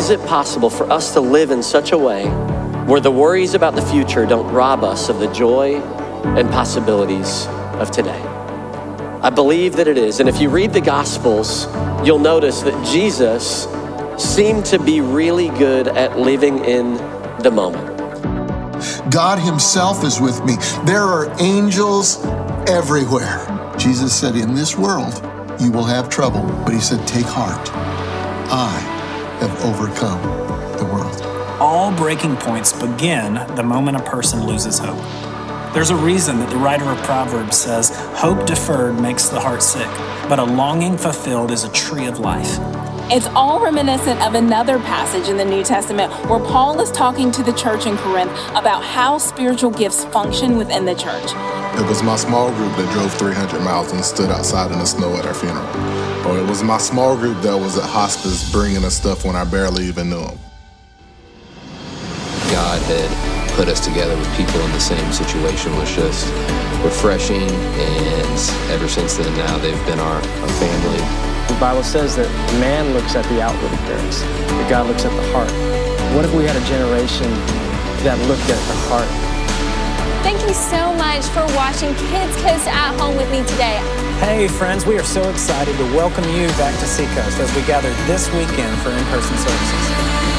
is it possible for us to live in such a way where the worries about the future don't rob us of the joy and possibilities of today? I believe that it is. And if you read the Gospels, you'll notice that Jesus seemed to be really good at living in the moment. God Himself is with me. There are angels everywhere. Jesus said, In this world, you will have trouble. But He said, Take heart. I have overcome the world. All breaking points begin the moment a person loses hope. There's a reason that the writer of Proverbs says, Hope deferred makes the heart sick, but a longing fulfilled is a tree of life. It's all reminiscent of another passage in the New Testament where Paul is talking to the church in Corinth about how spiritual gifts function within the church. It was my small group that drove 300 miles and stood outside in the snow at our funeral. Or it was my small group that was at hospice bringing us stuff when I barely even knew them. God had put us together with people in the same situation was just refreshing. And ever since then, now they've been our, our family. The Bible says that man looks at the outward appearance, but God looks at the heart. What if we had a generation that looked at the heart? Thank you so much for watching Kids Coast at Home with me today. Hey, friends, we are so excited to welcome you back to Seacoast as we gather this weekend for in person services.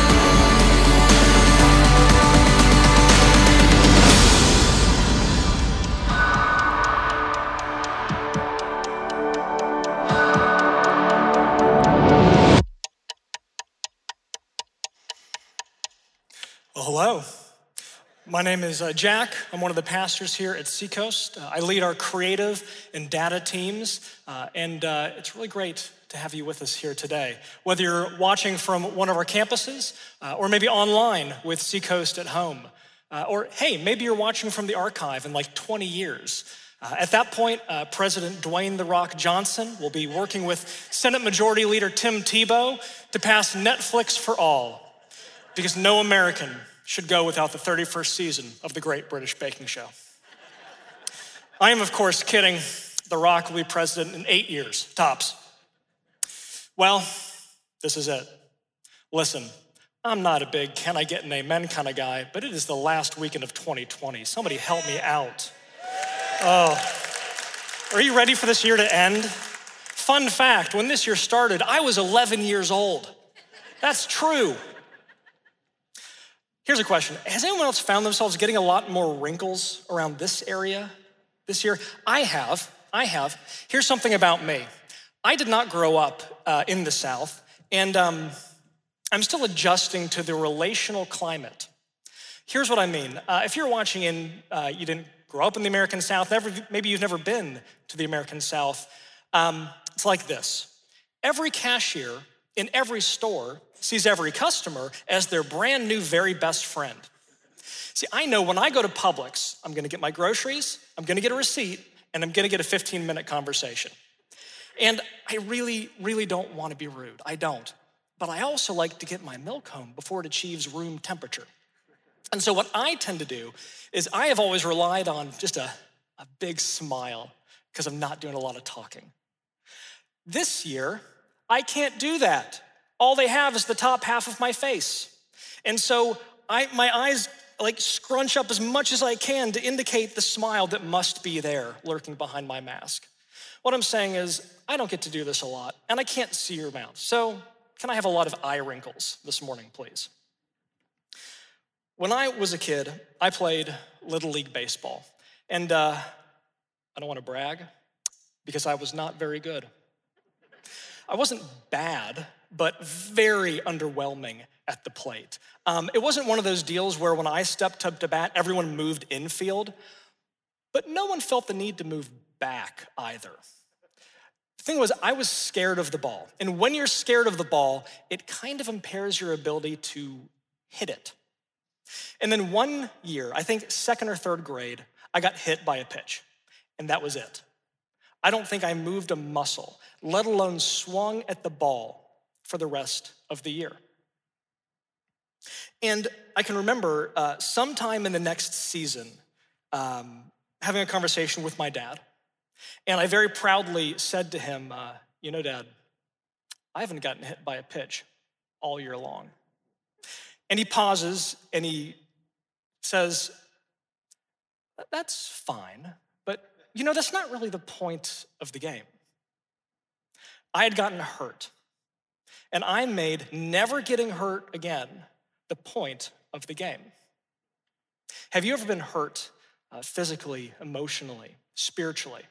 My name is uh, Jack. I'm one of the pastors here at Seacoast. Uh, I lead our creative and data teams, uh, and uh, it's really great to have you with us here today. Whether you're watching from one of our campuses uh, or maybe online with Seacoast at home, uh, or hey, maybe you're watching from the archive in like 20 years. at that point, President Dwayne The Rock Johnson will be working with Senate Majority Leader Tim Tebow to pass Netflix for all because no American should go without the 31st season of the Great British Baking Show. I am, of course, kidding. The Rock will be president in eight years, tops. Well, this is it. Listen, I'm not a big can I get an amen kind of guy, but it is the last weekend of 2020. Somebody help me out. Oh, are you ready for this year to end? Fun fact when this year started, I was 11 years old. That's true. Here's a question Has anyone else found themselves getting a lot more wrinkles around this area this year? I have. I have. Here's something about me I did not grow up uh, in the South, and um, I'm still adjusting to the relational climate. Here's what I mean. Uh, if you're watching and uh, you didn't grow up in the American South, never, maybe you've never been to the American South, um, it's like this every cashier in every store sees every customer as their brand new, very best friend. See, I know when I go to Publix, I'm gonna get my groceries, I'm gonna get a receipt, and I'm gonna get a 15 minute conversation. And I really, really don't wanna be rude. I don't. But I also like to get my milk home before it achieves room temperature. And so, what I tend to do is I have always relied on just a, a big smile because I'm not doing a lot of talking. This year, I can't do that all they have is the top half of my face. And so I, my eyes like scrunch up as much as I can to indicate the smile that must be there lurking behind my mask. What I'm saying is, I don't get to do this a lot, and I can't see your mouth. So, can I have a lot of eye wrinkles this morning, please? When I was a kid, I played Little League Baseball. And uh, I don't want to brag because I was not very good. I wasn't bad, but very underwhelming at the plate. Um, it wasn't one of those deals where when I stepped up to bat, everyone moved infield, but no one felt the need to move back either. The thing was, I was scared of the ball. And when you're scared of the ball, it kind of impairs your ability to hit it. And then one year, I think second or third grade, I got hit by a pitch, and that was it. I don't think I moved a muscle, let alone swung at the ball for the rest of the year. And I can remember uh, sometime in the next season um, having a conversation with my dad. And I very proudly said to him, uh, You know, Dad, I haven't gotten hit by a pitch all year long. And he pauses and he says, That's fine, you know, that's not really the point of the game. I had gotten hurt, and I made never getting hurt again the point of the game. Have you ever been hurt uh, physically, emotionally, spiritually,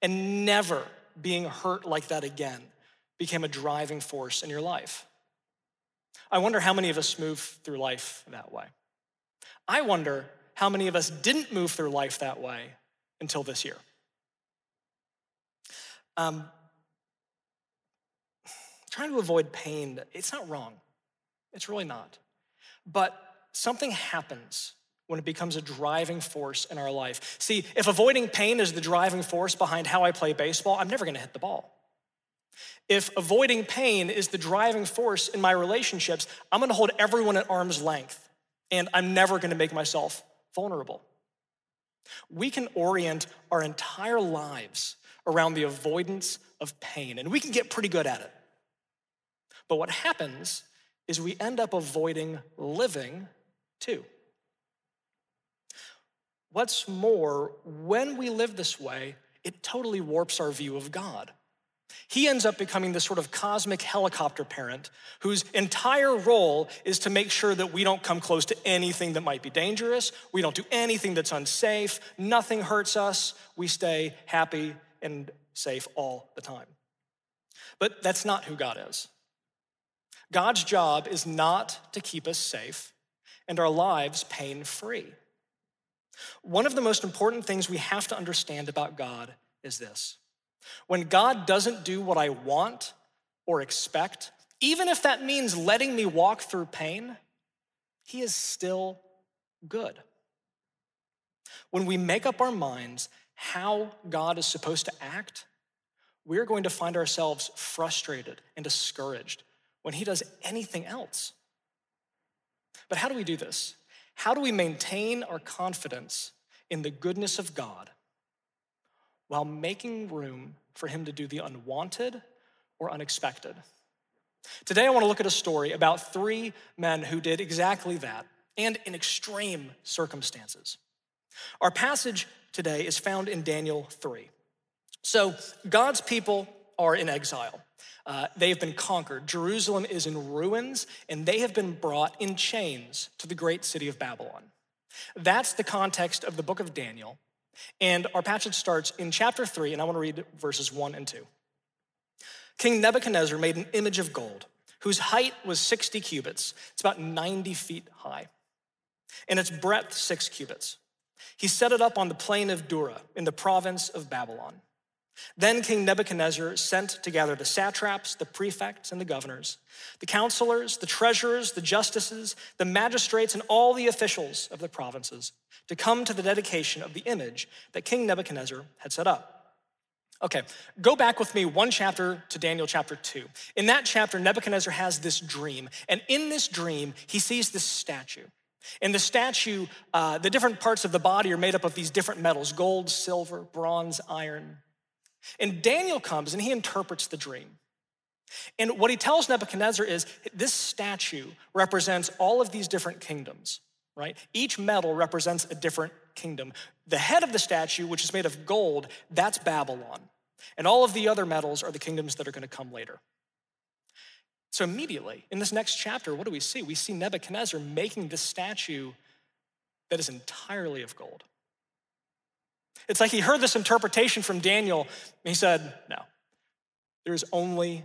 and never being hurt like that again became a driving force in your life? I wonder how many of us move through life that way. I wonder how many of us didn't move through life that way until this year. Um, trying to avoid pain, it's not wrong. It's really not. But something happens when it becomes a driving force in our life. See, if avoiding pain is the driving force behind how I play baseball, I'm never gonna hit the ball. If avoiding pain is the driving force in my relationships, I'm gonna hold everyone at arm's length and I'm never gonna make myself vulnerable. We can orient our entire lives around the avoidance of pain, and we can get pretty good at it. But what happens is we end up avoiding living too. What's more, when we live this way, it totally warps our view of God. He ends up becoming this sort of cosmic helicopter parent whose entire role is to make sure that we don't come close to anything that might be dangerous. We don't do anything that's unsafe. Nothing hurts us. We stay happy and safe all the time. But that's not who God is. God's job is not to keep us safe and our lives pain free. One of the most important things we have to understand about God is this when God doesn't do what I want or expect, even if that means letting me walk through pain, He is still good. When we make up our minds how God is supposed to act, we're going to find ourselves frustrated and discouraged when He does anything else. But how do we do this? How do we maintain our confidence in the goodness of God while making room for Him to do the unwanted or unexpected? Today, I want to look at a story about three men who did exactly that and in extreme circumstances. Our passage today is found in Daniel 3. So, God's people are in exile. Uh, they have been conquered. Jerusalem is in ruins, and they have been brought in chains to the great city of Babylon. That's the context of the book of Daniel. And our passage starts in chapter 3, and I want to read verses 1 and 2. King Nebuchadnezzar made an image of gold whose height was 60 cubits. It's about 90 feet high, and its breadth, six cubits. He set it up on the plain of Dura in the province of Babylon. Then King Nebuchadnezzar sent together the satraps, the prefects, and the governors, the counselors, the treasurers, the justices, the magistrates, and all the officials of the provinces to come to the dedication of the image that King Nebuchadnezzar had set up. Okay, go back with me one chapter to Daniel chapter 2. In that chapter, Nebuchadnezzar has this dream, and in this dream, he sees this statue. In the statue, uh, the different parts of the body are made up of these different metals gold, silver, bronze, iron, and Daniel comes and he interprets the dream. And what he tells Nebuchadnezzar is this statue represents all of these different kingdoms, right? Each metal represents a different kingdom. The head of the statue, which is made of gold, that's Babylon. And all of the other metals are the kingdoms that are going to come later. So immediately, in this next chapter, what do we see? We see Nebuchadnezzar making this statue that is entirely of gold. It's like he heard this interpretation from Daniel and he said, No, there's only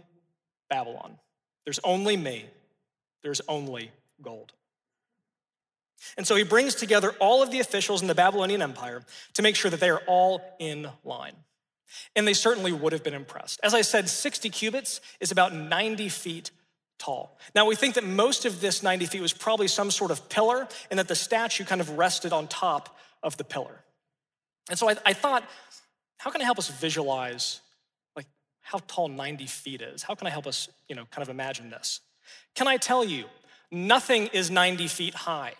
Babylon. There's only me. There's only gold. And so he brings together all of the officials in the Babylonian Empire to make sure that they are all in line. And they certainly would have been impressed. As I said, 60 cubits is about 90 feet tall. Now, we think that most of this 90 feet was probably some sort of pillar and that the statue kind of rested on top of the pillar. And so I, I thought, how can I help us visualize like how tall 90 feet is? How can I help us, you know, kind of imagine this? Can I tell you, nothing is 90 feet high.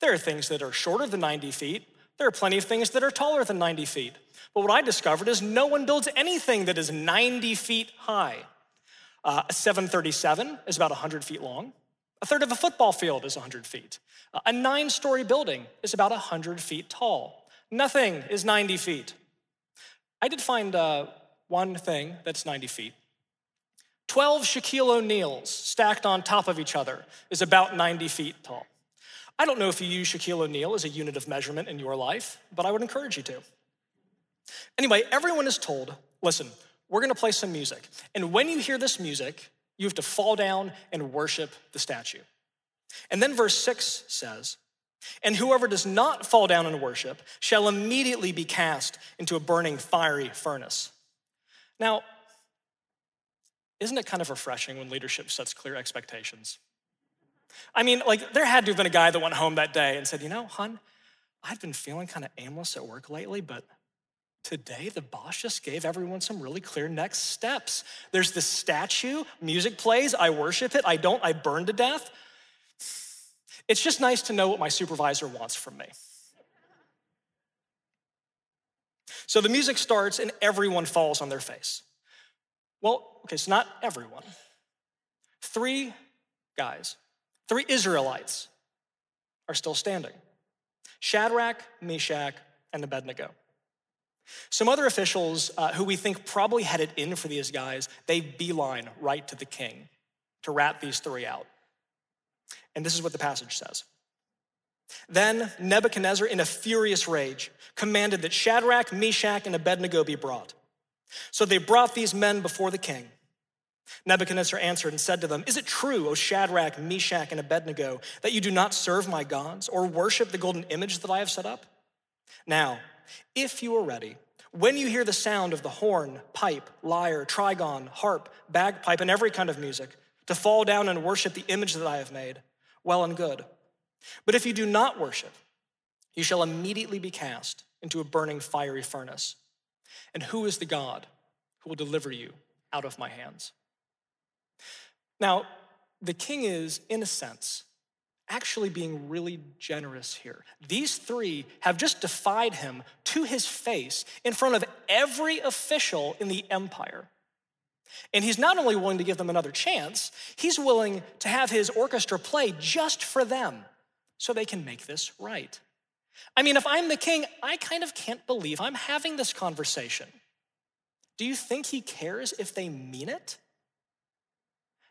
There are things that are shorter than 90 feet. There are plenty of things that are taller than 90 feet. But what I discovered is no one builds anything that is 90 feet high. Uh, a 737 is about 100 feet long. A third of a football field is 100 feet. A nine story building is about 100 feet tall. Nothing is 90 feet. I did find uh, one thing that's 90 feet. 12 Shaquille O'Neals stacked on top of each other is about 90 feet tall. I don't know if you use Shaquille O'Neal as a unit of measurement in your life, but I would encourage you to. Anyway, everyone is told listen, we're gonna play some music. And when you hear this music, you have to fall down and worship the statue. And then verse 6 says, and whoever does not fall down and worship shall immediately be cast into a burning fiery furnace. Now, isn't it kind of refreshing when leadership sets clear expectations? I mean, like, there had to have been a guy that went home that day and said, You know, hun, I've been feeling kind of aimless at work lately, but today the boss just gave everyone some really clear next steps. There's this statue, music plays, I worship it, I don't, I burn to death. It's just nice to know what my supervisor wants from me. So the music starts and everyone falls on their face. Well, okay, so not everyone. Three guys, three Israelites are still standing Shadrach, Meshach, and Abednego. Some other officials uh, who we think probably had it in for these guys, they beeline right to the king to rat these three out. And this is what the passage says. Then Nebuchadnezzar, in a furious rage, commanded that Shadrach, Meshach, and Abednego be brought. So they brought these men before the king. Nebuchadnezzar answered and said to them, Is it true, O Shadrach, Meshach, and Abednego, that you do not serve my gods or worship the golden image that I have set up? Now, if you are ready, when you hear the sound of the horn, pipe, lyre, trigon, harp, bagpipe, and every kind of music, to fall down and worship the image that I have made, well and good. But if you do not worship, you shall immediately be cast into a burning fiery furnace. And who is the God who will deliver you out of my hands? Now, the king is, in a sense, actually being really generous here. These three have just defied him to his face in front of every official in the empire. And he's not only willing to give them another chance, he's willing to have his orchestra play just for them so they can make this right. I mean, if I'm the king, I kind of can't believe I'm having this conversation. Do you think he cares if they mean it?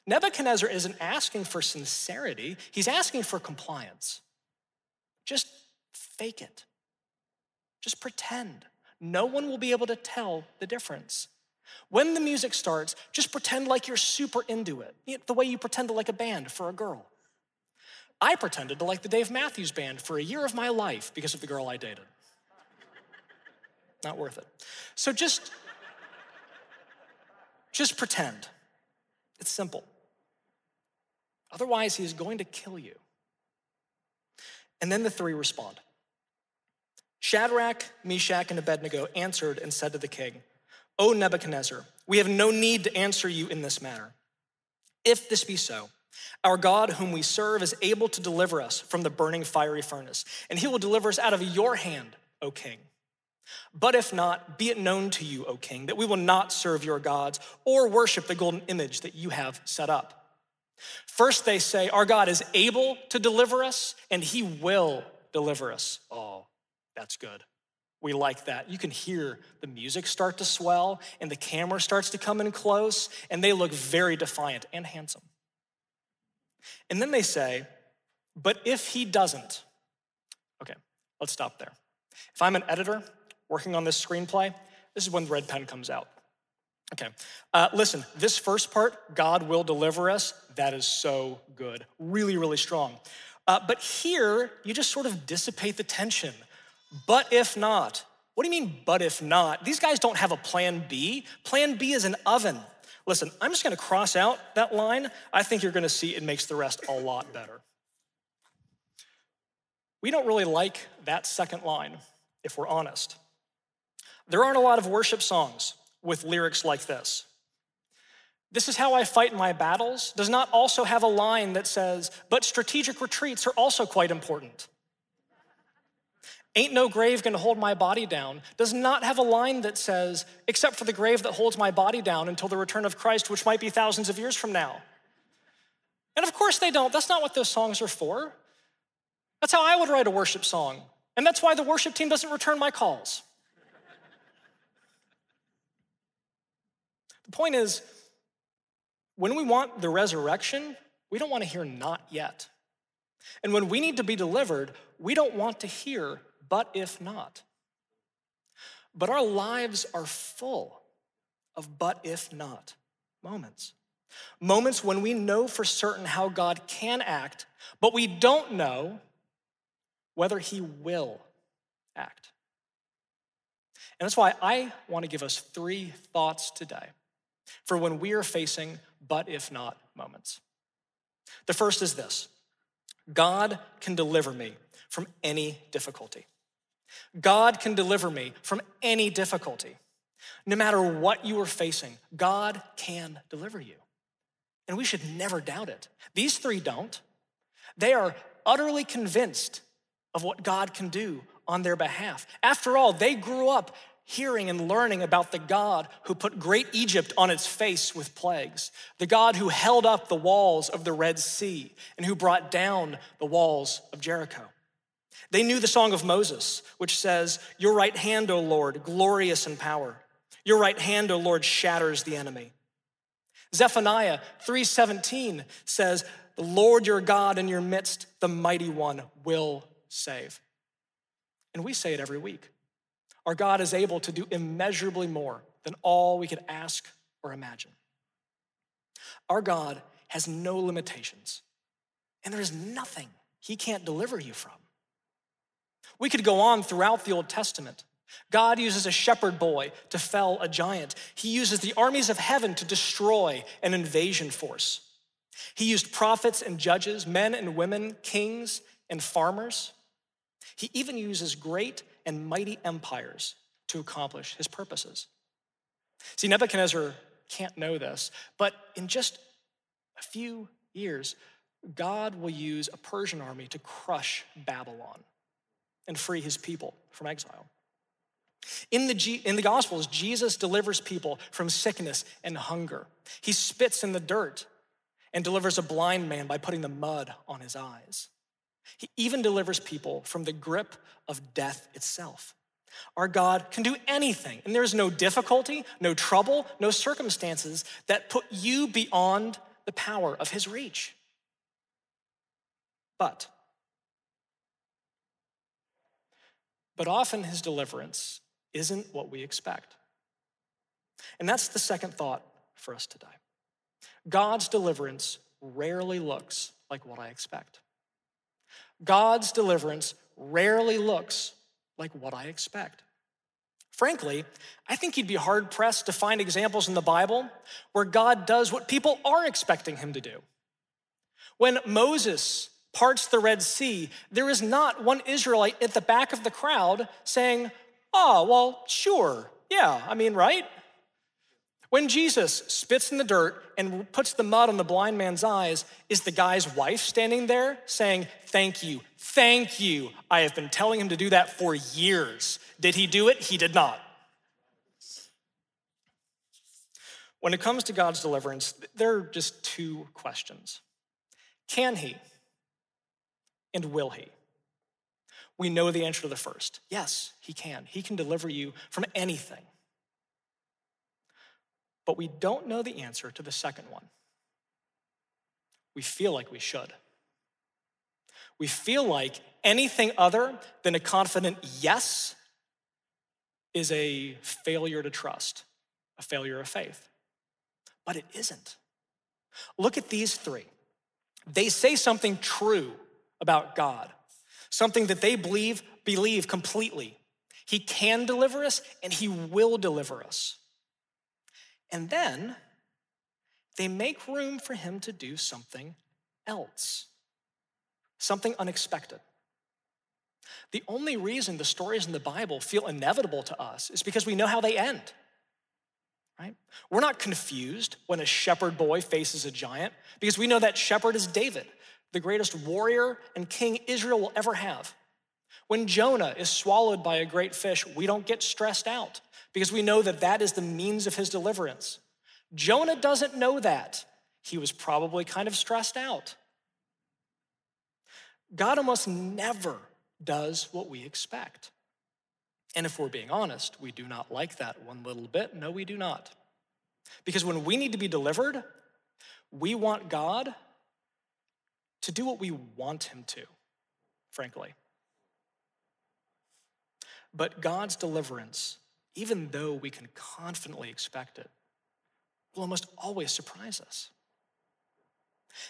Nebuchadnezzar isn't asking for sincerity, he's asking for compliance. Just fake it, just pretend. No one will be able to tell the difference. When the music starts, just pretend like you're super into it, the way you pretend to like a band for a girl. I pretended to like the Dave Matthews Band for a year of my life because of the girl I dated. Not worth it. So just, just pretend. It's simple. Otherwise, he is going to kill you. And then the three respond. Shadrach, Meshach, and Abednego answered and said to the king, O Nebuchadnezzar, we have no need to answer you in this matter. If this be so, our God, whom we serve, is able to deliver us from the burning fiery furnace, and he will deliver us out of your hand, O king. But if not, be it known to you, O king, that we will not serve your gods or worship the golden image that you have set up. First, they say, Our God is able to deliver us, and he will deliver us. Oh, that's good. We like that. You can hear the music start to swell and the camera starts to come in close, and they look very defiant and handsome. And then they say, But if he doesn't, okay, let's stop there. If I'm an editor working on this screenplay, this is when the red pen comes out. Okay, uh, listen, this first part, God will deliver us, that is so good. Really, really strong. Uh, but here, you just sort of dissipate the tension. But if not, what do you mean, but if not? These guys don't have a plan B. Plan B is an oven. Listen, I'm just gonna cross out that line. I think you're gonna see it makes the rest a lot better. We don't really like that second line, if we're honest. There aren't a lot of worship songs with lyrics like this. This is how I fight my battles does not also have a line that says, but strategic retreats are also quite important. Ain't no grave gonna hold my body down does not have a line that says, except for the grave that holds my body down until the return of Christ, which might be thousands of years from now. And of course they don't. That's not what those songs are for. That's how I would write a worship song. And that's why the worship team doesn't return my calls. the point is, when we want the resurrection, we don't want to hear not yet. And when we need to be delivered, we don't want to hear, but if not. But our lives are full of but if not moments. Moments when we know for certain how God can act, but we don't know whether He will act. And that's why I want to give us three thoughts today for when we are facing but if not moments. The first is this God can deliver me from any difficulty. God can deliver me from any difficulty. No matter what you are facing, God can deliver you. And we should never doubt it. These three don't. They are utterly convinced of what God can do on their behalf. After all, they grew up hearing and learning about the God who put great Egypt on its face with plagues, the God who held up the walls of the Red Sea and who brought down the walls of Jericho. They knew the song of Moses, which says, Your right hand, O Lord, glorious in power. Your right hand, O Lord, shatters the enemy. Zephaniah 3:17 says, "The Lord your God in your midst, the mighty one will save." And we say it every week. Our God is able to do immeasurably more than all we could ask or imagine. Our God has no limitations, and there is nothing he can't deliver you from. We could go on throughout the Old Testament. God uses a shepherd boy to fell a giant. He uses the armies of heaven to destroy an invasion force. He used prophets and judges, men and women, kings and farmers. He even uses great and mighty empires to accomplish his purposes. See, Nebuchadnezzar can't know this, but in just a few years, God will use a Persian army to crush Babylon and free his people from exile. In the, G- in the Gospels, Jesus delivers people from sickness and hunger. He spits in the dirt and delivers a blind man by putting the mud on his eyes. He even delivers people from the grip of death itself. Our God can do anything, and there is no difficulty, no trouble, no circumstances that put you beyond the power of his reach. But, but often his deliverance isn't what we expect. And that's the second thought for us today. God's deliverance rarely looks like what I expect. God's deliverance rarely looks like what I expect. Frankly, I think you'd be hard pressed to find examples in the Bible where God does what people are expecting him to do. When Moses parts the Red Sea, there is not one Israelite at the back of the crowd saying, Oh, well, sure, yeah, I mean, right? When Jesus spits in the dirt and puts the mud on the blind man's eyes, is the guy's wife standing there saying, Thank you, thank you. I have been telling him to do that for years. Did he do it? He did not. When it comes to God's deliverance, there are just two questions Can he and will he? We know the answer to the first. Yes, he can. He can deliver you from anything. But we don't know the answer to the second one. We feel like we should. We feel like anything other than a confident yes is a failure to trust, a failure of faith. But it isn't. Look at these three. They say something true about God, something that they believe believe completely. He can deliver us and he will deliver us. And then they make room for him to do something else, something unexpected. The only reason the stories in the Bible feel inevitable to us is because we know how they end. Right? We're not confused when a shepherd boy faces a giant because we know that shepherd is David, the greatest warrior and king Israel will ever have. When Jonah is swallowed by a great fish, we don't get stressed out because we know that that is the means of his deliverance. Jonah doesn't know that. he was probably kind of stressed out. God almost never does what we expect. And if we're being honest, we do not like that one little bit. No, we do not. Because when we need to be delivered, we want God to do what we want Him to, frankly. But God's deliverance, even though we can confidently expect it, will almost always surprise us.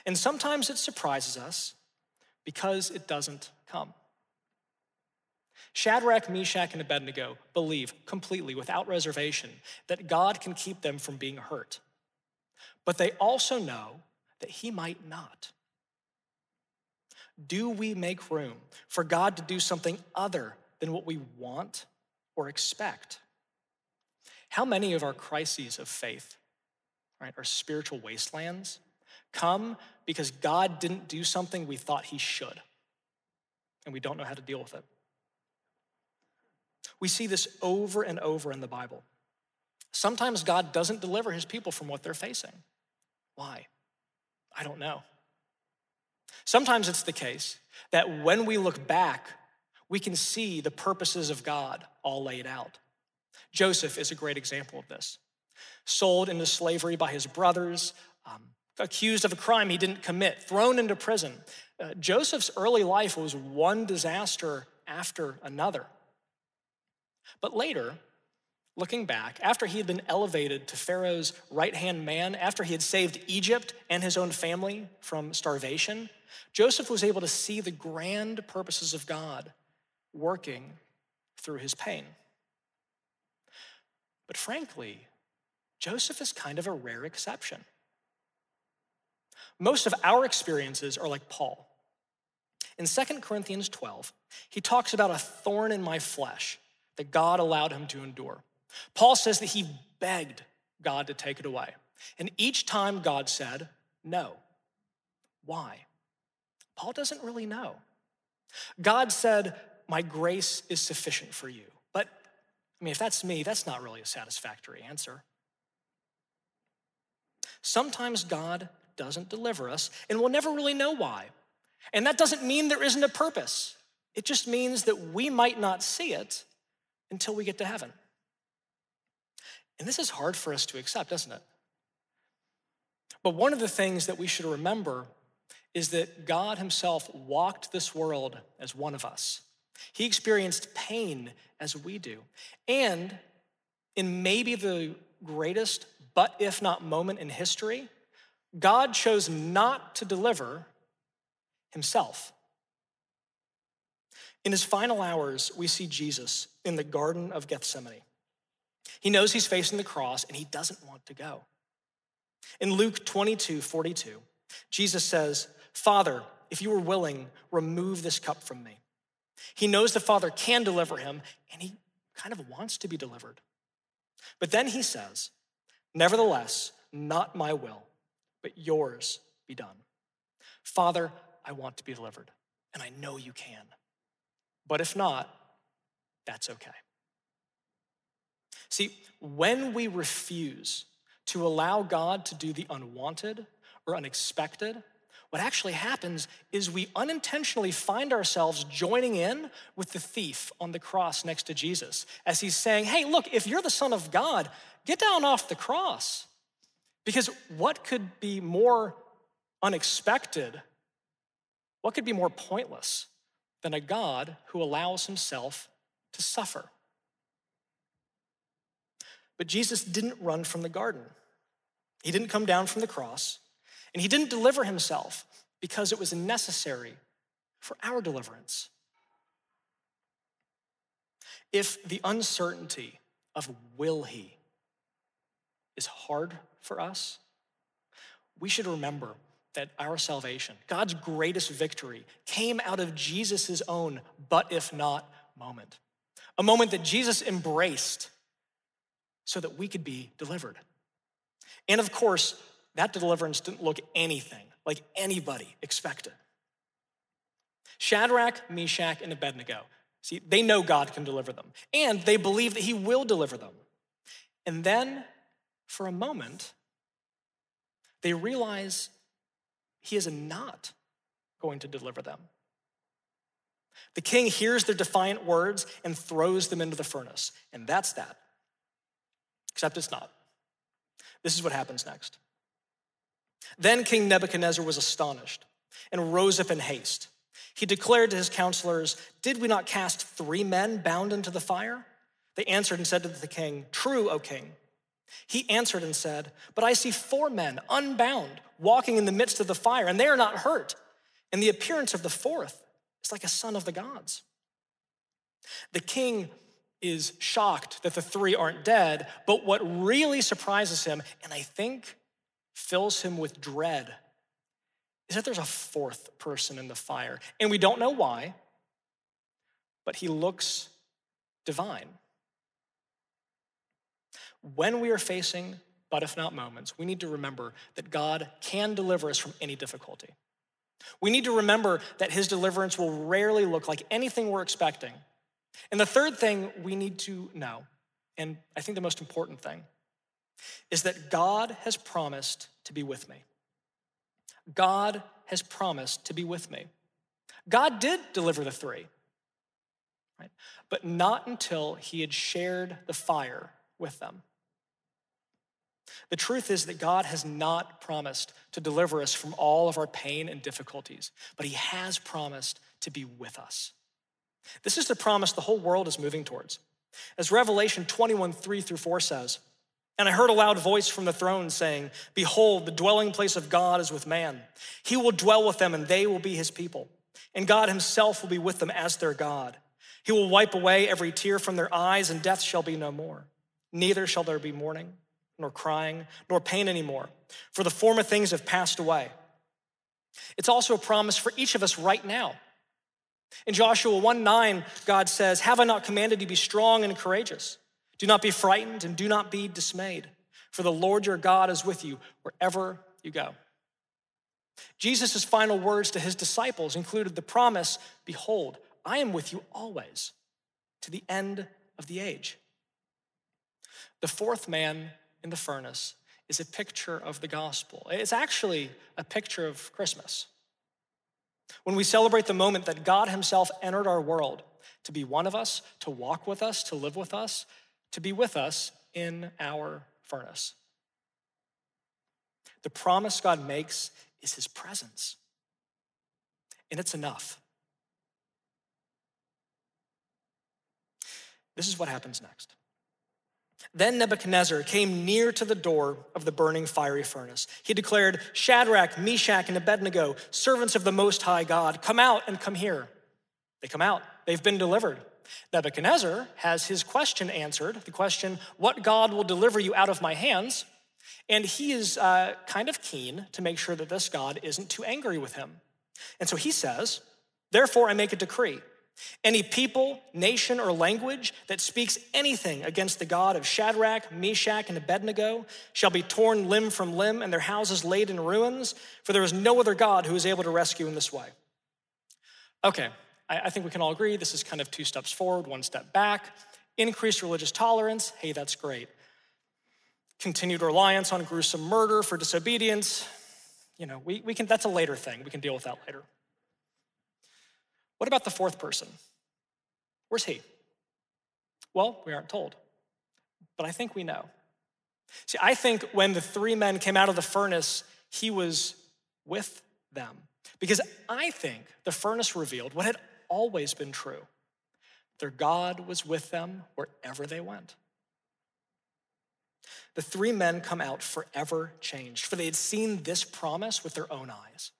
And sometimes it surprises us because it doesn't come. Shadrach, Meshach, and Abednego believe completely, without reservation, that God can keep them from being hurt. But they also know that He might not. Do we make room for God to do something other than what we want or expect? How many of our crises of faith, right, our spiritual wastelands, come because God didn't do something we thought He should, and we don't know how to deal with it? We see this over and over in the Bible. Sometimes God doesn't deliver his people from what they're facing. Why? I don't know. Sometimes it's the case that when we look back, we can see the purposes of God all laid out. Joseph is a great example of this. Sold into slavery by his brothers, um, accused of a crime he didn't commit, thrown into prison. Uh, Joseph's early life was one disaster after another. But later, looking back, after he had been elevated to Pharaoh's right hand man, after he had saved Egypt and his own family from starvation, Joseph was able to see the grand purposes of God working through his pain. But frankly, Joseph is kind of a rare exception. Most of our experiences are like Paul. In 2 Corinthians 12, he talks about a thorn in my flesh that God allowed him to endure. Paul says that he begged God to take it away. And each time God said, no. Why? Paul doesn't really know. God said, My grace is sufficient for you. But, I mean, if that's me, that's not really a satisfactory answer. Sometimes God doesn't deliver us, and we'll never really know why. And that doesn't mean there isn't a purpose, it just means that we might not see it until we get to heaven. And this is hard for us to accept, isn't it? But one of the things that we should remember is that God Himself walked this world as one of us. He experienced pain as we do. And in maybe the greatest, but if not moment in history, God chose not to deliver Himself. In his final hours, we see Jesus in the Garden of Gethsemane. He knows he's facing the cross and he doesn't want to go. In Luke 22 42, Jesus says, Father, if you were willing, remove this cup from me. He knows the Father can deliver him and he kind of wants to be delivered. But then he says, Nevertheless, not my will, but yours be done. Father, I want to be delivered, and I know you can. But if not, that's okay. See, when we refuse to allow God to do the unwanted or unexpected, what actually happens is we unintentionally find ourselves joining in with the thief on the cross next to Jesus as he's saying, Hey, look, if you're the Son of God, get down off the cross. Because what could be more unexpected? What could be more pointless than a God who allows himself to suffer. But Jesus didn't run from the garden. He didn't come down from the cross, and he didn't deliver himself because it was necessary for our deliverance. If the uncertainty of will he is hard for us, we should remember that our salvation, God's greatest victory, came out of Jesus' own but if not moment. A moment that Jesus embraced so that we could be delivered. And of course, that deliverance didn't look anything like anybody expected. Shadrach, Meshach, and Abednego, see, they know God can deliver them, and they believe that He will deliver them. And then, for a moment, they realize he is not going to deliver them. The king hears their defiant words and throws them into the furnace. And that's that. Except it's not. This is what happens next. Then King Nebuchadnezzar was astonished and rose up in haste. He declared to his counselors, Did we not cast three men bound into the fire? They answered and said to the king, True, O king. He answered and said, But I see four men unbound walking in the midst of the fire, and they are not hurt. And the appearance of the fourth is like a son of the gods. The king is shocked that the three aren't dead, but what really surprises him, and I think fills him with dread, is that there's a fourth person in the fire. And we don't know why, but he looks divine. When we are facing but if not moments, we need to remember that God can deliver us from any difficulty. We need to remember that his deliverance will rarely look like anything we're expecting. And the third thing we need to know, and I think the most important thing, is that God has promised to be with me. God has promised to be with me. God did deliver the three, right? But not until he had shared the fire with them. The truth is that God has not promised to deliver us from all of our pain and difficulties, but He has promised to be with us. This is the promise the whole world is moving towards. As Revelation 21 3 through 4 says, and I heard a loud voice from the throne saying, Behold, the dwelling place of God is with man. He will dwell with them, and they will be his people. And God himself will be with them as their God. He will wipe away every tear from their eyes, and death shall be no more. Neither shall there be mourning nor crying, nor pain anymore, for the former things have passed away. It's also a promise for each of us right now. In Joshua 1 9, God says, Have I not commanded you be strong and courageous? Do not be frightened and do not be dismayed, for the Lord your God is with you wherever you go. Jesus' final words to his disciples included the promise Behold, I am with you always to the end of the age. The fourth man in the furnace is a picture of the gospel. It's actually a picture of Christmas. When we celebrate the moment that God Himself entered our world to be one of us, to walk with us, to live with us, to be with us in our furnace. The promise God makes is His presence, and it's enough. This is what happens next. Then Nebuchadnezzar came near to the door of the burning fiery furnace. He declared, Shadrach, Meshach, and Abednego, servants of the Most High God, come out and come here. They come out, they've been delivered. Nebuchadnezzar has his question answered the question, What God will deliver you out of my hands? And he is uh, kind of keen to make sure that this God isn't too angry with him. And so he says, Therefore, I make a decree any people, nation, or language that speaks anything against the God of Shadrach, Meshach, and Abednego shall be torn limb from limb and their houses laid in ruins, for there is no other God who is able to rescue in this way. Okay, I, think we can all agree this is kind of two steps forward, one step back. Increased religious tolerance, hey, that's great. Continued reliance on gruesome murder for disobedience, you know, we, we can, that's a later thing. We can deal with that later. What about the fourth person? Where's he? Well, we aren't told, but I think we know. See, I think when the three men came out of the furnace, he was with them. Because I think the furnace revealed what had always been true their God was with them wherever they went. The three men come out forever changed, for they had seen this promise with their own eyes.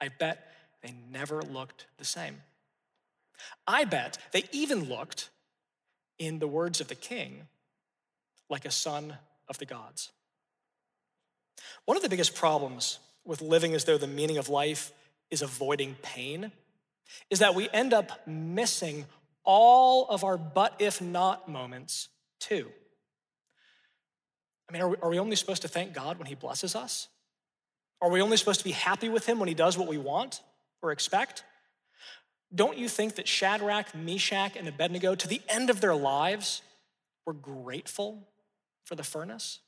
I bet they never looked the same. I bet they even looked, in the words of the king, like a son of the gods. One of the biggest problems with living as though the meaning of life is avoiding pain is that we end up missing all of our but if not moments too. I mean, are we, are we only supposed to thank God when He blesses us? Are we only supposed to be happy with Him when He does what we want? Or expect? Don't you think that Shadrach, Meshach, and Abednego, to the end of their lives, were grateful for the furnace?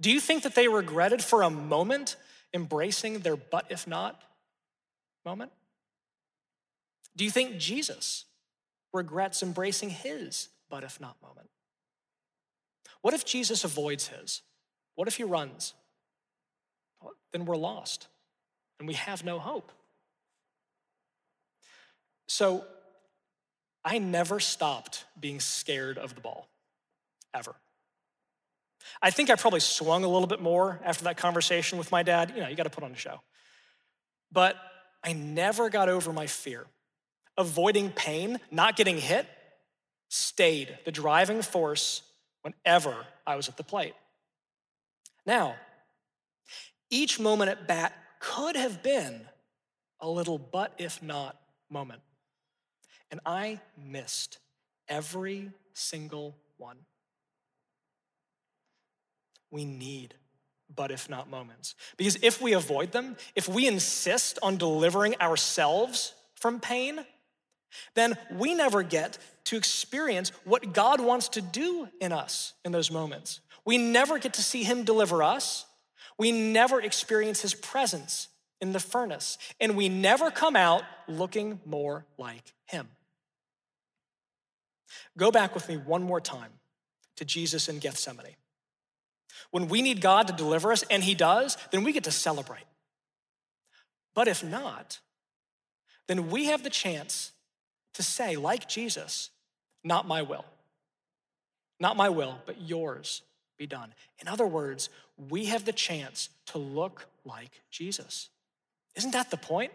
Do you think that they regretted for a moment embracing their but if not moment? Do you think Jesus regrets embracing his but if not moment? What if Jesus avoids his? What if he runs? Well, then we're lost and we have no hope. So I never stopped being scared of the ball, ever. I think I probably swung a little bit more after that conversation with my dad. You know, you got to put on a show. But I never got over my fear. Avoiding pain, not getting hit, stayed the driving force whenever I was at the plate. Now, each moment at bat could have been a little but if not moment. And I missed every single one. We need but if not moments. Because if we avoid them, if we insist on delivering ourselves from pain, then we never get to experience what God wants to do in us in those moments. We never get to see Him deliver us. We never experience His presence in the furnace. And we never come out looking more like Him. Go back with me one more time to Jesus in Gethsemane. When we need God to deliver us, and He does, then we get to celebrate. But if not, then we have the chance to say, like Jesus, not my will. Not my will, but yours be done. In other words, we have the chance to look like Jesus. Isn't that the point?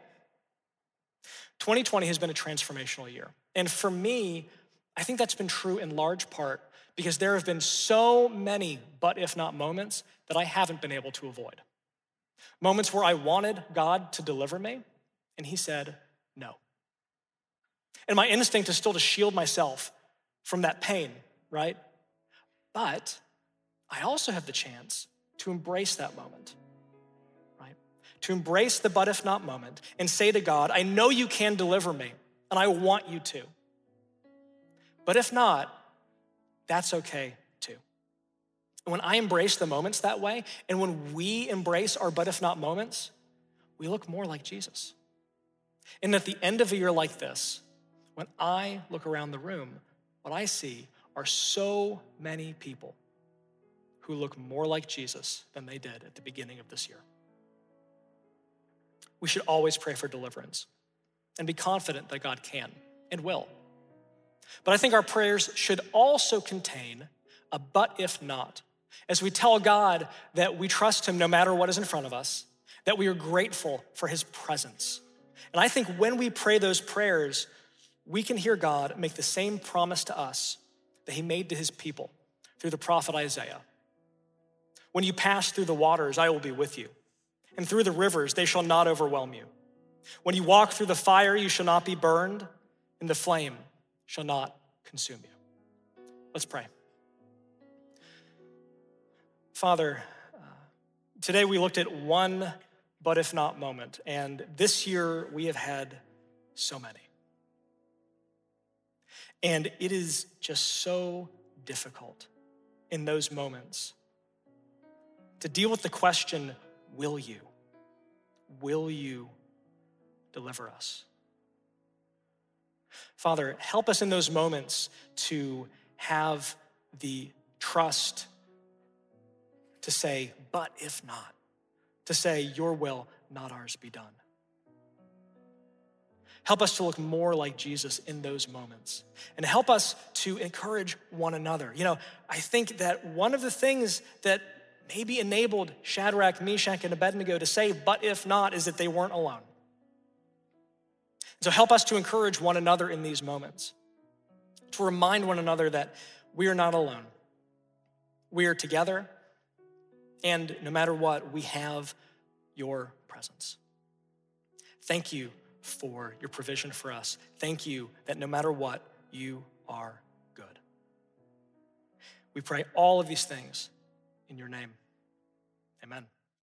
2020 has been a transformational year. And for me, I think that's been true in large part because there have been so many but if not moments that I haven't been able to avoid. Moments where I wanted God to deliver me, and He said, no. And my instinct is still to shield myself from that pain, right? But I also have the chance to embrace that moment, right? To embrace the but if not moment and say to God, I know you can deliver me, and I want you to. But if not, that's okay too. When I embrace the moments that way, and when we embrace our but if not moments, we look more like Jesus. And at the end of a year like this, when I look around the room, what I see are so many people who look more like Jesus than they did at the beginning of this year. We should always pray for deliverance and be confident that God can and will. But I think our prayers should also contain a but if not. As we tell God that we trust Him no matter what is in front of us, that we are grateful for His presence. And I think when we pray those prayers, we can hear God make the same promise to us that He made to His people through the prophet Isaiah. When you pass through the waters, I will be with you, and through the rivers, they shall not overwhelm you. When you walk through the fire, you shall not be burned, and the flame shall not consume you. Let's pray. Father, uh, today we looked at one but if not moment, and this year we have had so many. And it is just so difficult in those moments to deal with the question will you? Will you deliver us? Father, help us in those moments to have the trust to say, but if not, to say, your will, not ours, be done. Help us to look more like Jesus in those moments and help us to encourage one another. You know, I think that one of the things that maybe enabled Shadrach, Meshach, and Abednego to say, but if not, is that they weren't alone. So help us to encourage one another in these moments, to remind one another that we are not alone. We are together, and no matter what, we have your presence. Thank you for your provision for us. Thank you that no matter what, you are good. We pray all of these things in your name. Amen.